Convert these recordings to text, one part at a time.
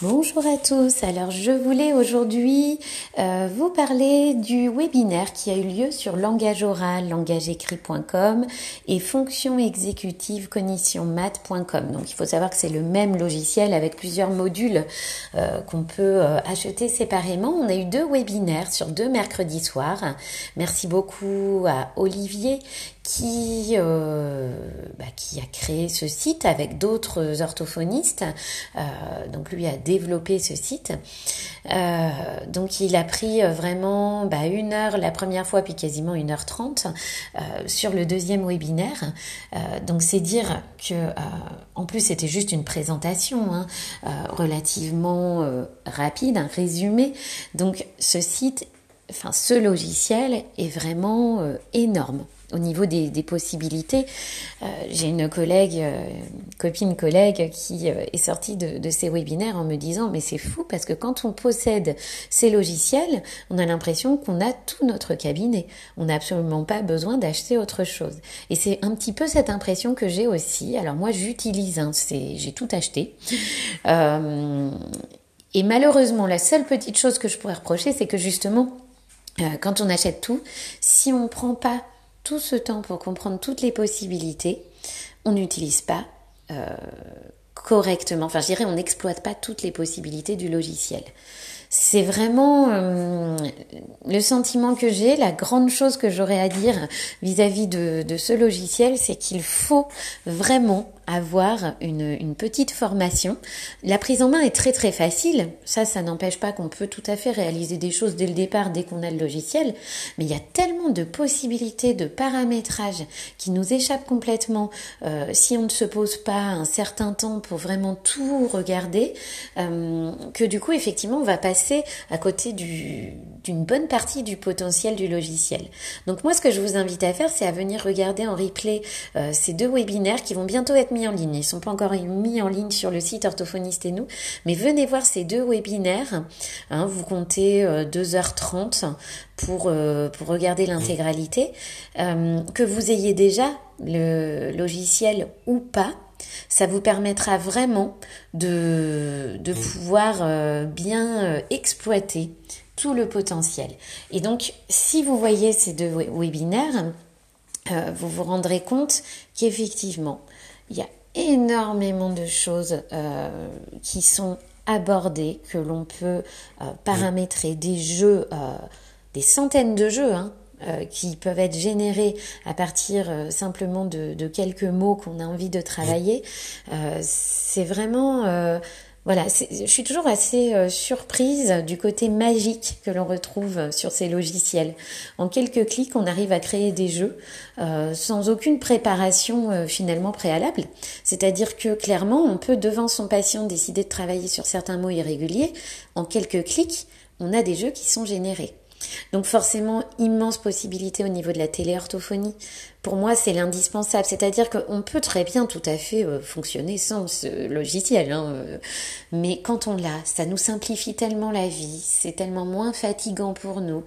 Bonjour à tous. Alors je voulais aujourd'hui euh, vous parler du webinaire qui a eu lieu sur langage oral, langageécrit.com et fonction exécutive cognitionmat.com. Donc il faut savoir que c'est le même logiciel avec plusieurs modules euh, qu'on peut euh, acheter séparément. On a eu deux webinaires sur deux mercredis soirs. Merci beaucoup à Olivier qui, bah, qui a créé ce site avec d'autres orthophonistes. donc lui a développer ce site. Euh, donc il a pris euh, vraiment bah, une heure la première fois, puis quasiment une heure trente euh, sur le deuxième webinaire. donc c'est dire que, en plus c'était juste une présentation hein, relativement rapide, un résumé. Donc ce site, enfin ce logiciel est vraiment énorme au niveau des, possibilités. Euh, j'ai une collègue, euh, copine collègue, qui euh, est sortie de, de, ces webinaires en me disant mais c'est fou parce que quand on possède ces logiciels, on a l'impression qu'on a tout notre cabinet. On n'a absolument pas besoin d'acheter autre chose. Et c'est un petit peu cette impression que j'ai aussi. Alors moi j'utilise, j'ai tout acheté. et malheureusement, la seule petite chose que je pourrais reprocher, c'est que justement, quand on achète tout, si on ne prend pas tout ce temps pour comprendre toutes les possibilités, on n'utilise pas euh, correctement, enfin je dirais on n'exploite pas toutes les possibilités du logiciel. C'est vraiment euh, le sentiment que j'ai, la grande chose que j'aurais à dire vis-à-vis de, ce logiciel, c'est qu'il faut vraiment avoir une, une, petite formation. La prise en main est très très facile. Ça, ça n'empêche pas qu'on peut tout à fait réaliser des choses dès le départ, dès qu'on a le logiciel. Mais il y a tellement de possibilités de paramétrage qui nous échappent complètement euh, si on ne se pose pas un certain temps pour vraiment tout regarder, euh, que du coup, effectivement, on va passer à côté d'une bonne partie du potentiel du logiciel. Donc moi, ce que je vous invite à faire, c'est à venir regarder en replay euh, ces deux webinaires qui vont bientôt être en ligne. Ils sont pas encore mis en ligne sur le site Orthophoniste et nous, mais venez voir ces deux webinaires. Hein, vous comptez 2h30 euh, pour, euh, pour regarder l'intégralité. Que vous ayez déjà le logiciel ou pas, ça vous permettra vraiment de, de pouvoir bien exploiter tout le potentiel. Et donc, si vous voyez ces deux webinaires, vous vous rendrez compte qu'effectivement, il y a énormément de choses euh, qui sont abordées, que l'on peut euh, paramétrer, des jeux, euh, des centaines de jeux, hein, qui peuvent être générés à partir simplement de, de, quelques mots qu'on a envie de travailler. c'est vraiment voilà, je suis toujours assez euh, surprise du côté magique que l'on retrouve sur ces logiciels. En quelques clics, on arrive à créer des jeux euh, sans aucune préparation euh, finalement préalable. C'est-à-dire que clairement, on peut devant son patient décider de travailler sur certains mots irréguliers. En quelques clics, on a des jeux qui sont générés. Donc forcément, immense possibilité au niveau de la téléorthophonie. Pour moi, c'est l'indispensable. C'est-à-dire qu'on peut très bien tout à fait euh, fonctionner sans ce logiciel. Hein, euh. mais quand on l'a, ça nous simplifie tellement la vie. C'est tellement moins fatigant pour nous.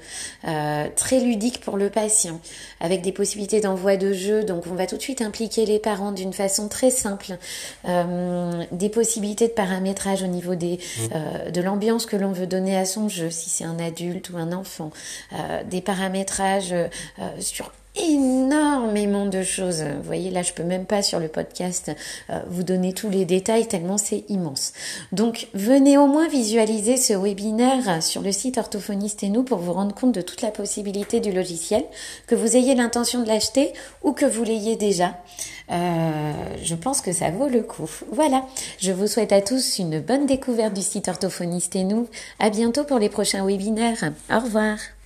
Euh, très ludique pour le patient. Avec des possibilités d'envoi de jeu. Donc on va tout de suite impliquer les parents d'une façon très simple. des possibilités de paramétrage au niveau des, mmh. de l'ambiance que l'on veut donner à son jeu. Si c'est un adulte ou un enfant euh, des paramétrages euh, sur énormément de choses. Vous voyez, là, je peux même pas sur le podcast euh, vous donner tous les détails tellement c'est immense. Donc, venez au moins visualiser ce webinaire sur le site Orthophoniste et nous pour vous rendre compte de toute la possibilité du logiciel, que vous ayez l'intention de l'acheter ou que vous l'ayez déjà. Euh, je pense que ça vaut le coup. Voilà. Je vous souhaite à tous une bonne découverte du site Orthophoniste et nous. À bientôt pour les prochains webinaires. Au revoir.